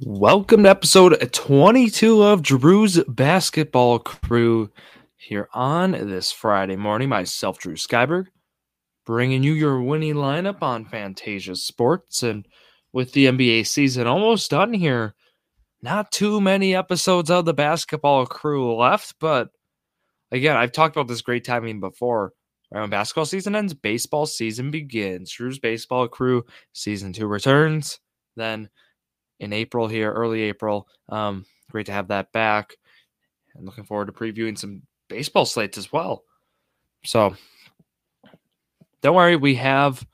Welcome to episode 22 of Drew's Basketball Crew here on this Friday morning. Myself, Drew Skyberg, bringing you your winning lineup on Phantasia Sports. And with the NBA season almost done here, not too many episodes of the Basketball Crew left. But again, I've talked about this great timing before. Right when basketball season ends, baseball season begins. Drew's Baseball Crew season two returns. Then in April here, early April. Um, great to have that back. And looking forward to previewing some baseball slates as well. So don't worry, we have,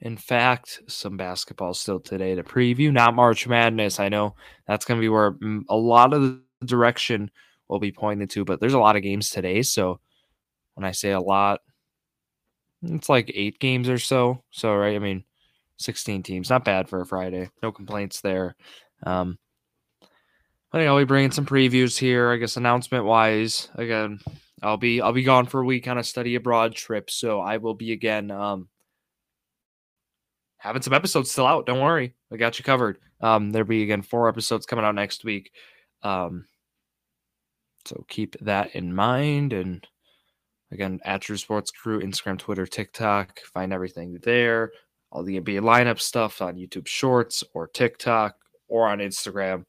in fact, some basketball still today to preview. Not March Madness. I know that's going to be where mm, a lot of the direction will be pointed to, but there's a lot of games today. So when I say a lot, it's like eight games or so. So, right, I mean, 16 teams. Not bad for a Friday. No complaints there. Um, but I'll be bringing some previews here. I guess announcement wise, again, I'll be I'll be gone for a week on a study abroad trip, so I will be again um, having some episodes still out. Don't worry, I got you covered. Um, there'll be again four episodes coming out next week. Um, so keep that in mind. And again, at Drew Sports Crew, Instagram, Twitter, TikTok, find everything there all the NBA lineup stuff on YouTube Shorts or TikTok or on Instagram.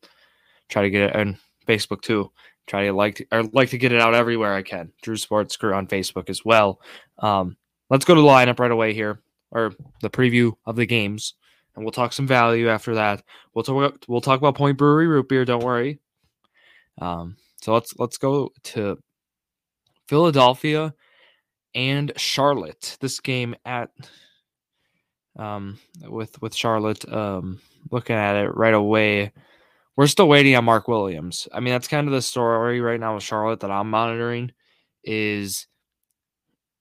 Try to get it on Facebook too. Try to like to, or like to get it out everywhere I can. Drew Sports Crew on Facebook as well. Um, let's go to the lineup right away here, or the preview of the games, and we'll talk some value after that. We'll talk about, we'll talk about Point Brewery root beer. Don't worry. Um, so let's let's go to Philadelphia and Charlotte. This game at um, with with Charlotte. Um, looking at it right away, we're still waiting on Mark Williams. I mean, that's kind of the story right now with Charlotte that I'm monitoring. Is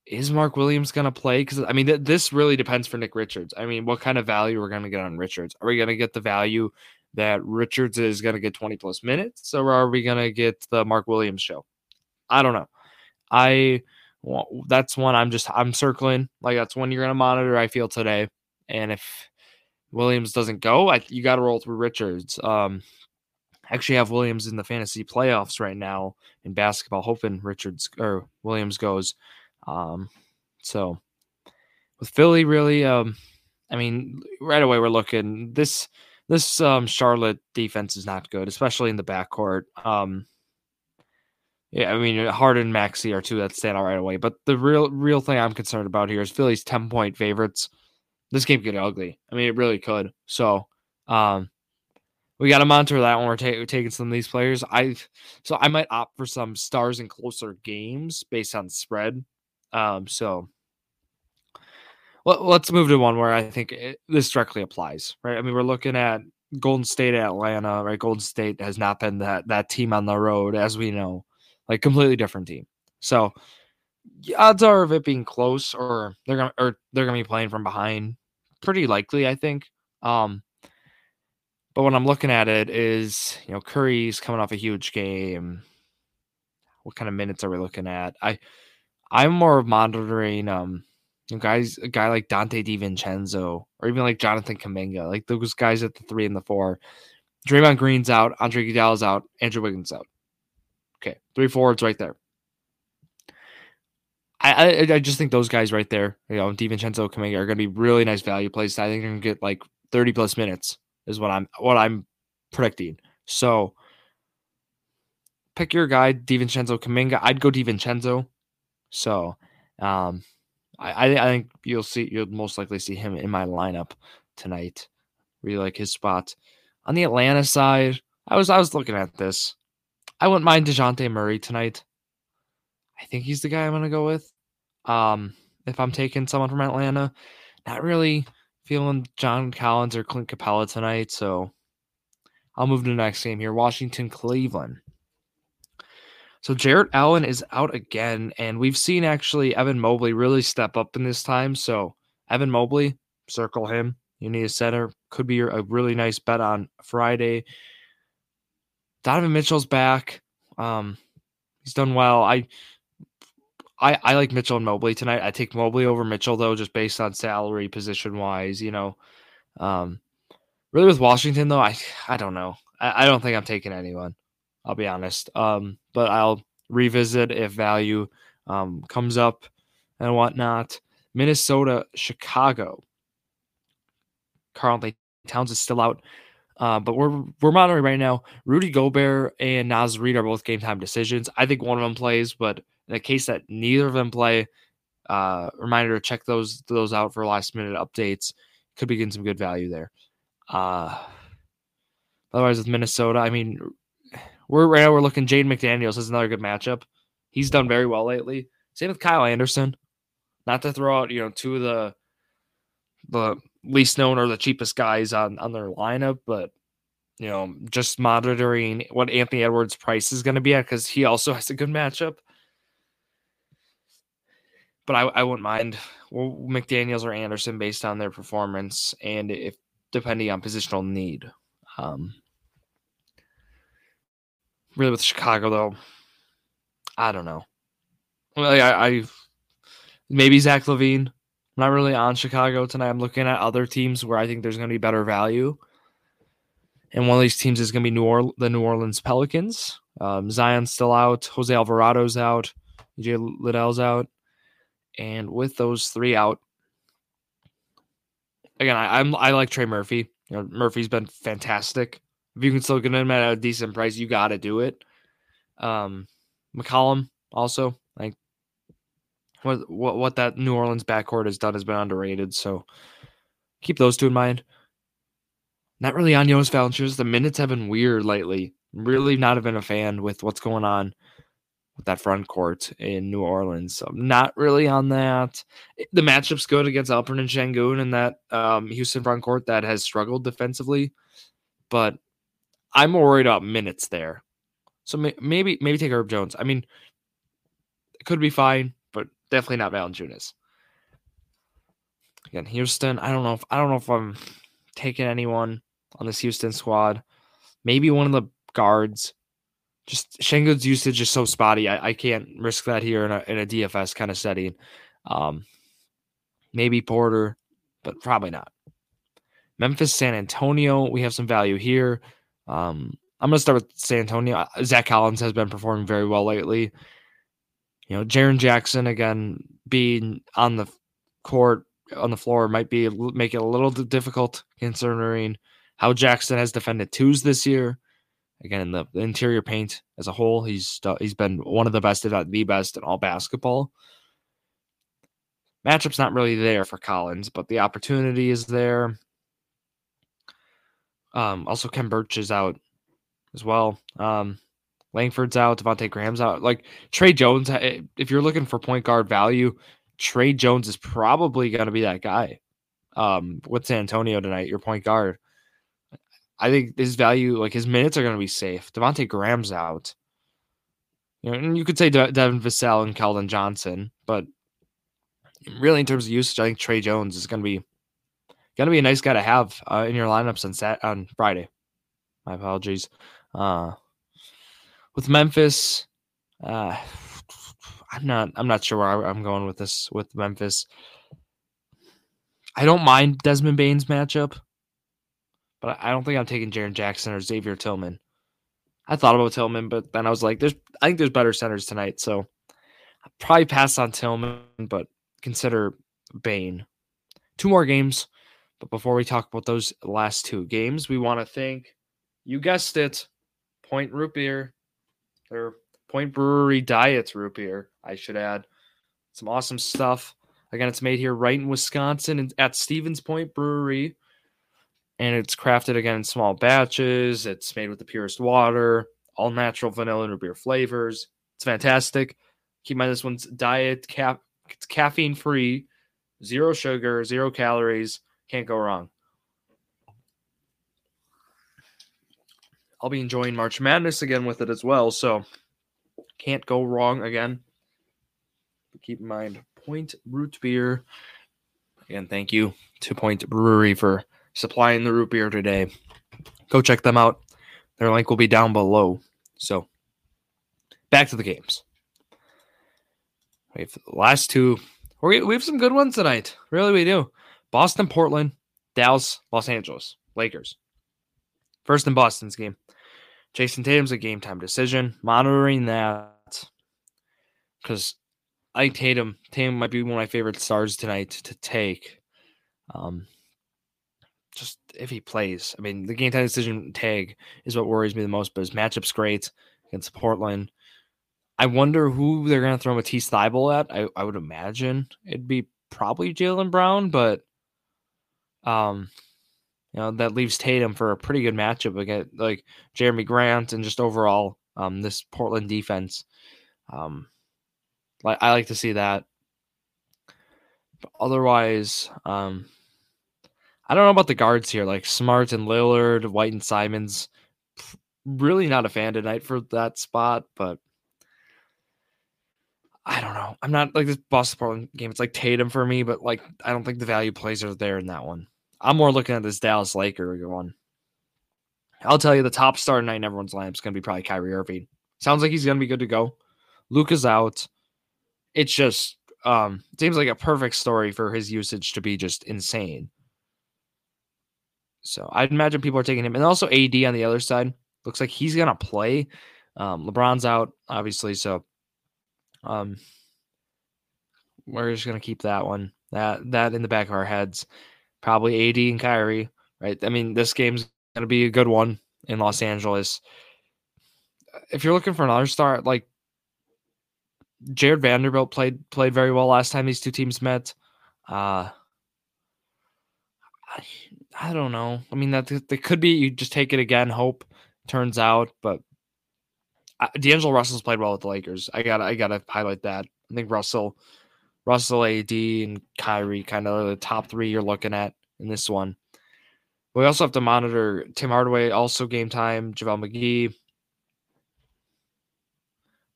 is Mark Williams going to play? Because I mean, th- this really depends for Nick Richards. I mean, what kind of value we're going to get on Richards? Are we going to get the value that Richards is going to get 20 plus minutes, or are we going to get the Mark Williams show? I don't know. I well, that's one I'm just I'm circling. Like that's one you're going to monitor. I feel today. And if Williams doesn't go, I, you got to roll through Richards. Um, actually have Williams in the fantasy playoffs right now in basketball, hoping Richards or Williams goes. Um, so with Philly, really, um, I mean, right away we're looking this this um, Charlotte defense is not good, especially in the backcourt. Um, yeah, I mean Harden Maxey are two that stand out right away. But the real real thing I'm concerned about here is Philly's ten point favorites this game could get ugly. I mean, it really could. So, um, we got to monitor that when we're, ta- taking some of these players. I so I might opt for some stars in closer games based on spread. Um, so let, us move to one where I think it, this directly applies, right? I mean, we're looking at Golden State, Atlanta, right? Golden State has not been that that team on the road, as we know, like completely different team. So odds are of it being close, or they're gonna or they're gonna be playing from behind pretty likely, I think. Um, but when I'm looking at it, is you know Curry's coming off a huge game. What kind of minutes are we looking at? I I'm more monitoring um guys a guy like Donte DiVincenzo or even like Jonathan Kuminga, like those guys at the three and the four. Draymond Green's out, Andre Iguodala's out, Andrew Wiggins out. Okay, three forwards right there. I, I, I just think those guys right there, you know, DiVincenzo Kuminga are going to be really nice value plays. I think they're going to get like 30 plus minutes is what I'm what I'm predicting. So pick your guy, DiVincenzo Kuminga. I'd go DiVincenzo. So um I, I think you'll see you'll most likely see him in my lineup tonight. Really like his spot. On the Atlanta side, I was I was looking at this. I wouldn't mind Dejounte Murray tonight. I think he's the guy I'm going to go with. Um, if I'm taking someone from Atlanta, not really feeling John Collins or Clint Capela tonight. So I'll move to the next game here Washington, Cleveland. So Jarrett Allen is out again, and we've seen actually Evan Mobley really step up in this time. So Evan Mobley, circle him. You need a center. Could be a really nice bet on Friday. Donovan Mitchell's back. Um, he's done well. I I, I like Mitchell and Mobley tonight. I take Mobley over Mitchell though, just based on salary position wise. You know, um, really with Washington though, I I don't know. I, I don't think I'm taking anyone. I'll be honest. Um, but I'll revisit if value um, comes up and whatnot. Minnesota, Chicago. Karl-Anthony Towns is still out. Uh, but we're we're monitoring right now. Rudy Gobert and Naz Reid are both game time decisions. I think one of them plays, but in the case that neither of them play, uh, reminder to check those those out for last minute updates. Could be getting some good value there. Uh, otherwise, with Minnesota, I mean, we're right now we're looking. Jaden McDaniels is another good matchup. He's done very well lately. Same with Kyle Anderson. Not to throw out, you know, two of the the least known or the cheapest guys on on their lineup, but you know, just monitoring what Anthony Edwards' price is going to be at because he also has a good matchup. But I, I wouldn't mind McDaniels or Anderson based on their performance and if depending on positional need. Um, really, with Chicago though, I don't know. Well, I, I maybe Zach LaVine. I'm not really on Chicago tonight. I'm looking at other teams where I think there's going to be better value. And one of these teams is going to be New Orleans, the New Orleans Pelicans. Um, Zion's still out. Jose Alvarado's out. EJ Liddell's out. And with those three out, again, I, am I like Trey Murphy. You know, Murphy's been fantastic. If you can still get him at a decent price, you got to do it. Um, McCollum also like what what what that New Orleans backcourt has done has been underrated. So keep those two in mind. Not really on Jonas Valanciunas. The minutes have been weird lately. Really not have been a fan with what's going on that front court in New Orleans. So not really on that. The matchup's good against Alperen and Sengun in that um, Houston front court that has struggled defensively, but I'm worried about minutes there. So maybe maybe take Herb Jones. I mean, it could be fine, but definitely not Valanciunas. Again, Houston. I don't know if I don't know if I'm taking anyone on this Houston squad. Maybe one of the guards. Just Sengun's usage is so spotty. I, I can't risk that here in a, in a DFS kind of setting. Um, maybe Porter, but probably not. Memphis, San Antonio. We have some value here. Um, I'm going to start with San Antonio. Uh, Zach Collins has been performing very well lately. You know, Jaren Jackson again being on the court on the floor might be make it a little difficult considering how Jackson has defended twos this year. Again, in the, the interior paint as a whole, he's he's been one of the best, if not the best, in all basketball. Matchup's not really there for Collins, but the opportunity is there. Um, also, Khem Birch is out as well. Um, Langford's out, Devonte Graham's out. Like Tre Jones, eh, if you're looking for point guard value, Tre Jones is probably going to be that guy. Um, with San Antonio tonight, your point guard. I think his value, like his minutes, are going to be safe. Devonte Graham's out. You know, and you could say De- Devin Vassell and Keldon Johnson, but really, in terms of usage, I think Tre Jones is going to be going to be a nice guy to have uh, in your lineups on Sat on Friday. My apologies. Uh, with Memphis, uh, I'm not I'm not sure where I'm going with this with Memphis. I don't mind Desmond Bane's matchup, but I don't think I'm taking Jaren Jackson or Xavier Tillman. I thought about Tillman, but then I was like, "There's I think there's better centers tonight," so I'll probably pass on Tillman, but consider Bane. Two more games, but before we talk about those last two games, we want to thank you guessed it, Point Root Beer, or Point Brewery Diet Root Beer, I should add. Some awesome stuff. Again, it's made here right in Wisconsin at Stevens Point Brewery. And it's crafted again in small batches. It's made with the purest water, all natural vanilla and root beer flavors. It's fantastic. Keep in mind this one's diet cap it's caffeine free, zero sugar, zero calories. Can't go wrong. I'll be enjoying March Madness again with it as well. So can't go wrong again. Keep in mind, Point Root Beer. Again, thank you to Point Brewery for supplying the root beer today. Go check them out. Their link will be down below. So back to the games. We have the last two. We have some good ones tonight. Really, we do. Boston, Portland, Dallas, Los Angeles, Lakers. First in Boston's game. Jayson Tatum's a game time decision. Monitoring that because I Tatum, Tatum might be one of my favorite stars tonight to take. Um, just if he plays, I mean, the game time decision tag is what worries me the most. But his matchup's great against Portland. I wonder who they're going to throw Matisse Thybulle at. I, I would imagine it'd be probably Jaylen Brown, but um, you know that leaves Tatum for a pretty good matchup against like Jerami Grant and just overall um this Portland defense. Um, like I like to see that. But otherwise, um, I don't know about the guards here, like Smart and Lillard, White and Simons. Really not a fan tonight for that spot, but I don't know. I'm not like this Boston Portland game. It's like Tatum for me, but like I don't think the value plays are there in that one. I'm more looking at this Dallas Laker one. I'll tell you the top star tonight in everyone's lineup is going to be probably Kyrie Irving. Sounds like he's going to be good to go. Luka's out. It's just um seems like a perfect story for his usage to be just insane. So I'd imagine people are taking him, and also AD on the other side looks like he's gonna play. Um, LeBron's out, obviously, so um, we're just gonna keep that one that that in the back of our heads. Probably AD and Kyrie, right? I mean, this game's gonna be a good one in Los Angeles. If you're looking for another star, like Jarred Vanderbilt played played very well last time these two teams met. Uh, I, I don't know. I mean that that could be you just take it again, hope turns out, but D'Angelo Russell's played well with the Lakers. I got I got to highlight that. I think Russell, Russell, AD, and Kyrie kind of the top three you're looking at in this one. We also have to monitor Tim Hardaway, also game time, JaVale McGee.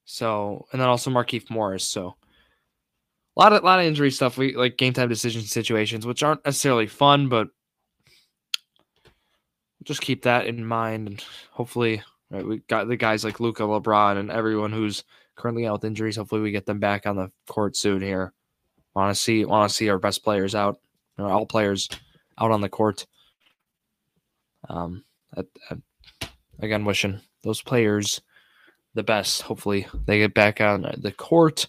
So, and then also Markieff Morris. So, a lot of lot of injury stuff. We like game time decision situations, which aren't necessarily fun, but just keep that in mind, and hopefully Right, we got the guys like Luka, LeBron, and everyone who's currently out with injuries. Hopefully, we get them back on the court soon. Here, want to see want to see our best players out, or all players out on the court. Um, again, wishing those players the best. Hopefully, they get back on the court.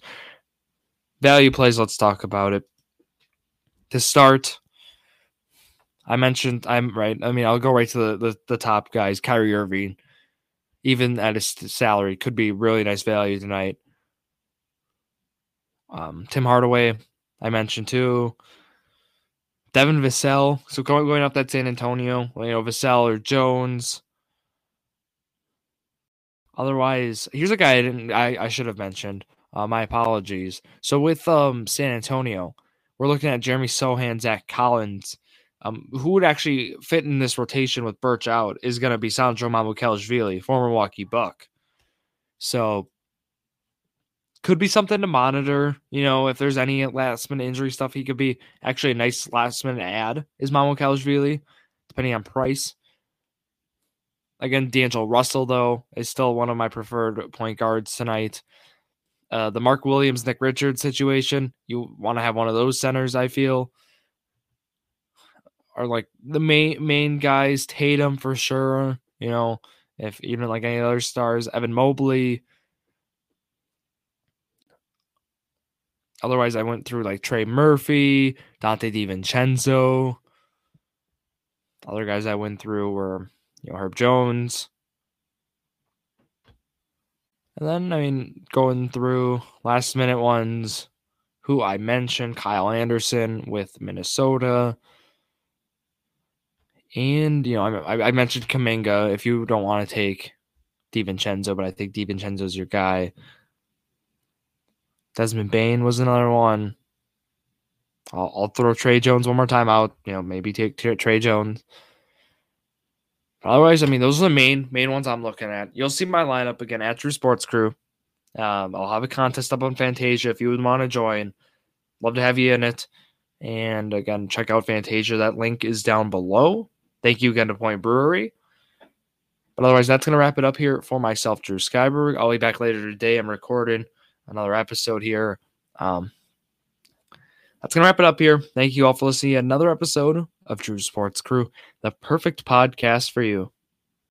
Value plays. Let's talk about it. To start, I mentioned I'm right. I mean, I'll go right to the the, the top guys. Kyrie Irving even at his salary, could be really nice value tonight. Um, Tim Hardaway, I mentioned too. Devin Vassell. So going going up that San Antonio, you know, Vassell or Jones. Otherwise, here's a guy I didn't I, I should have mentioned. Uh, my apologies. So with um San Antonio, we're looking at Jeremy Sochan, Zach Collins, um, who would actually fit in this rotation with Birch out is going to be Sandro Mamukelashvili, former Milwaukee Buck. So could be something to monitor. You know, if there's any last minute injury stuff, he could be actually a nice last minute ad. Is Mamukelashvili, depending on price. Again, D'Angelo Russell though is still one of my preferred point guards tonight. Uh, the Mark Williams, Nick Richards situation, you want to have one of those centers. I feel are like the main main guys. Tatum for sure. You know, if even like any other stars, Evan Mobley. Otherwise, I went through like Trey Murphy, Donte DiVincenzo. Other guys I went through were, you know, Herb Jones. And then, I mean, going through last minute ones, who I mentioned, Kyle Anderson with Minnesota. And you know, I, I mentioned Kuminga. If you don't want to take DiVincenzo, but I think DiVincenzo's your guy. Desmond Bane was another one. I'll, I'll throw Tre Jones one more time out. You know, maybe take Tre Jones. otherwise, I mean, those are the main main ones I'm looking at. You'll see my lineup again at Drew Sports Crew. Um, I'll have a contest up on Phantasia if you would want to join. Love to have you in it. And again, check out Phantasia. That link is down below. Thank you again to Point Brewery. But otherwise, that's going to wrap it up here for myself, Drew Skyberg. I'll be back later today. I'm recording another episode here. Um, that's going to wrap it up here. Thank you all for listening another episode of Drew Sports Crew, the perfect podcast for you.